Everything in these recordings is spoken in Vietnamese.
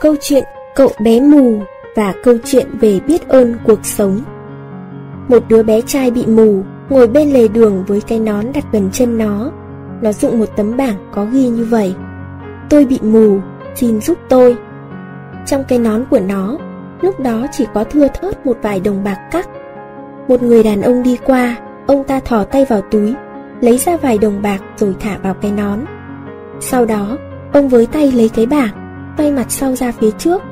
câu chuyện cậu bé mù và câu chuyện về biết ơn cuộc sống. Một đứa bé trai bị mù ngồi bên lề đường với cái nón đặt gần chân nó. Nó dựng một tấm bảng có ghi như vậy. Tôi bị mù, xin giúp tôi. Trong cái nón của nó, lúc đó chỉ có thưa thớt một vài đồng bạc cắt. Một người đàn ông đi qua, ông ta thò tay vào túi, lấy ra vài đồng bạc rồi thả vào cái nón. Sau đó, ông với tay lấy cái bảng, quay mặt sau ra phía trước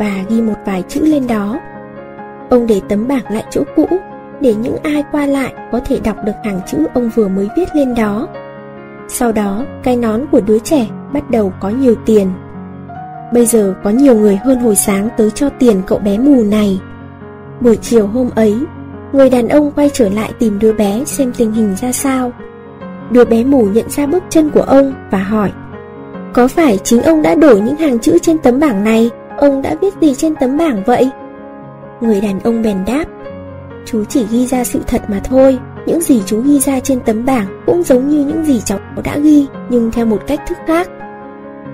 và ghi một vài chữ lên đó. Ông để tấm bảng lại chỗ cũ để những ai qua lại có thể đọc được hàng chữ ông vừa mới viết lên đó. Sau đó, cái nón của đứa trẻ bắt đầu có nhiều tiền. Bây giờ có nhiều người hơn hồi sáng tới cho tiền cậu bé mù này. Buổi chiều hôm ấy, người đàn ông quay trở lại tìm đứa bé xem tình hình ra sao. Đứa bé mù nhận ra bước chân của ông và hỏi có phải chính ông đã đổi những hàng chữ trên tấm bảng này Ông đã viết gì trên tấm bảng vậy? Người đàn ông bèn đáp, Chú chỉ ghi ra sự thật mà thôi Những gì chú ghi ra trên tấm bảng Cũng giống như những gì cháu đã ghi, Nhưng theo một cách thức khác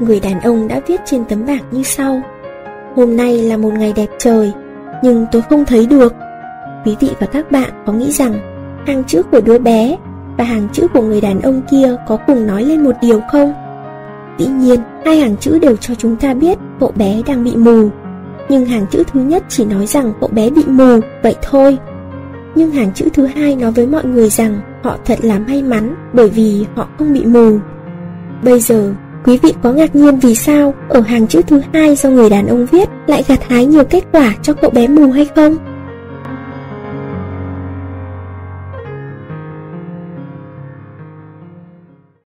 Người đàn ông đã viết trên tấm bảng như sau, Hôm nay là một ngày đẹp trời, Nhưng tôi không thấy được Quý vị và các bạn có nghĩ rằng Hàng chữ của đứa bé Và hàng chữ của người đàn ông kia Có cùng nói lên một điều không? Dĩ nhiên, hai hàng chữ đều cho chúng ta biết cậu bé đang bị mù. Nhưng hàng chữ thứ nhất chỉ nói rằng cậu bé bị mù, vậy thôi. Nhưng hàng chữ thứ hai nói với mọi người rằng họ thật là may mắn bởi vì họ không bị mù. Bây giờ, quý vị có ngạc nhiên vì sao ở hàng chữ thứ hai do người đàn ông viết lại gặt hái nhiều kết quả cho cậu bé mù hay không?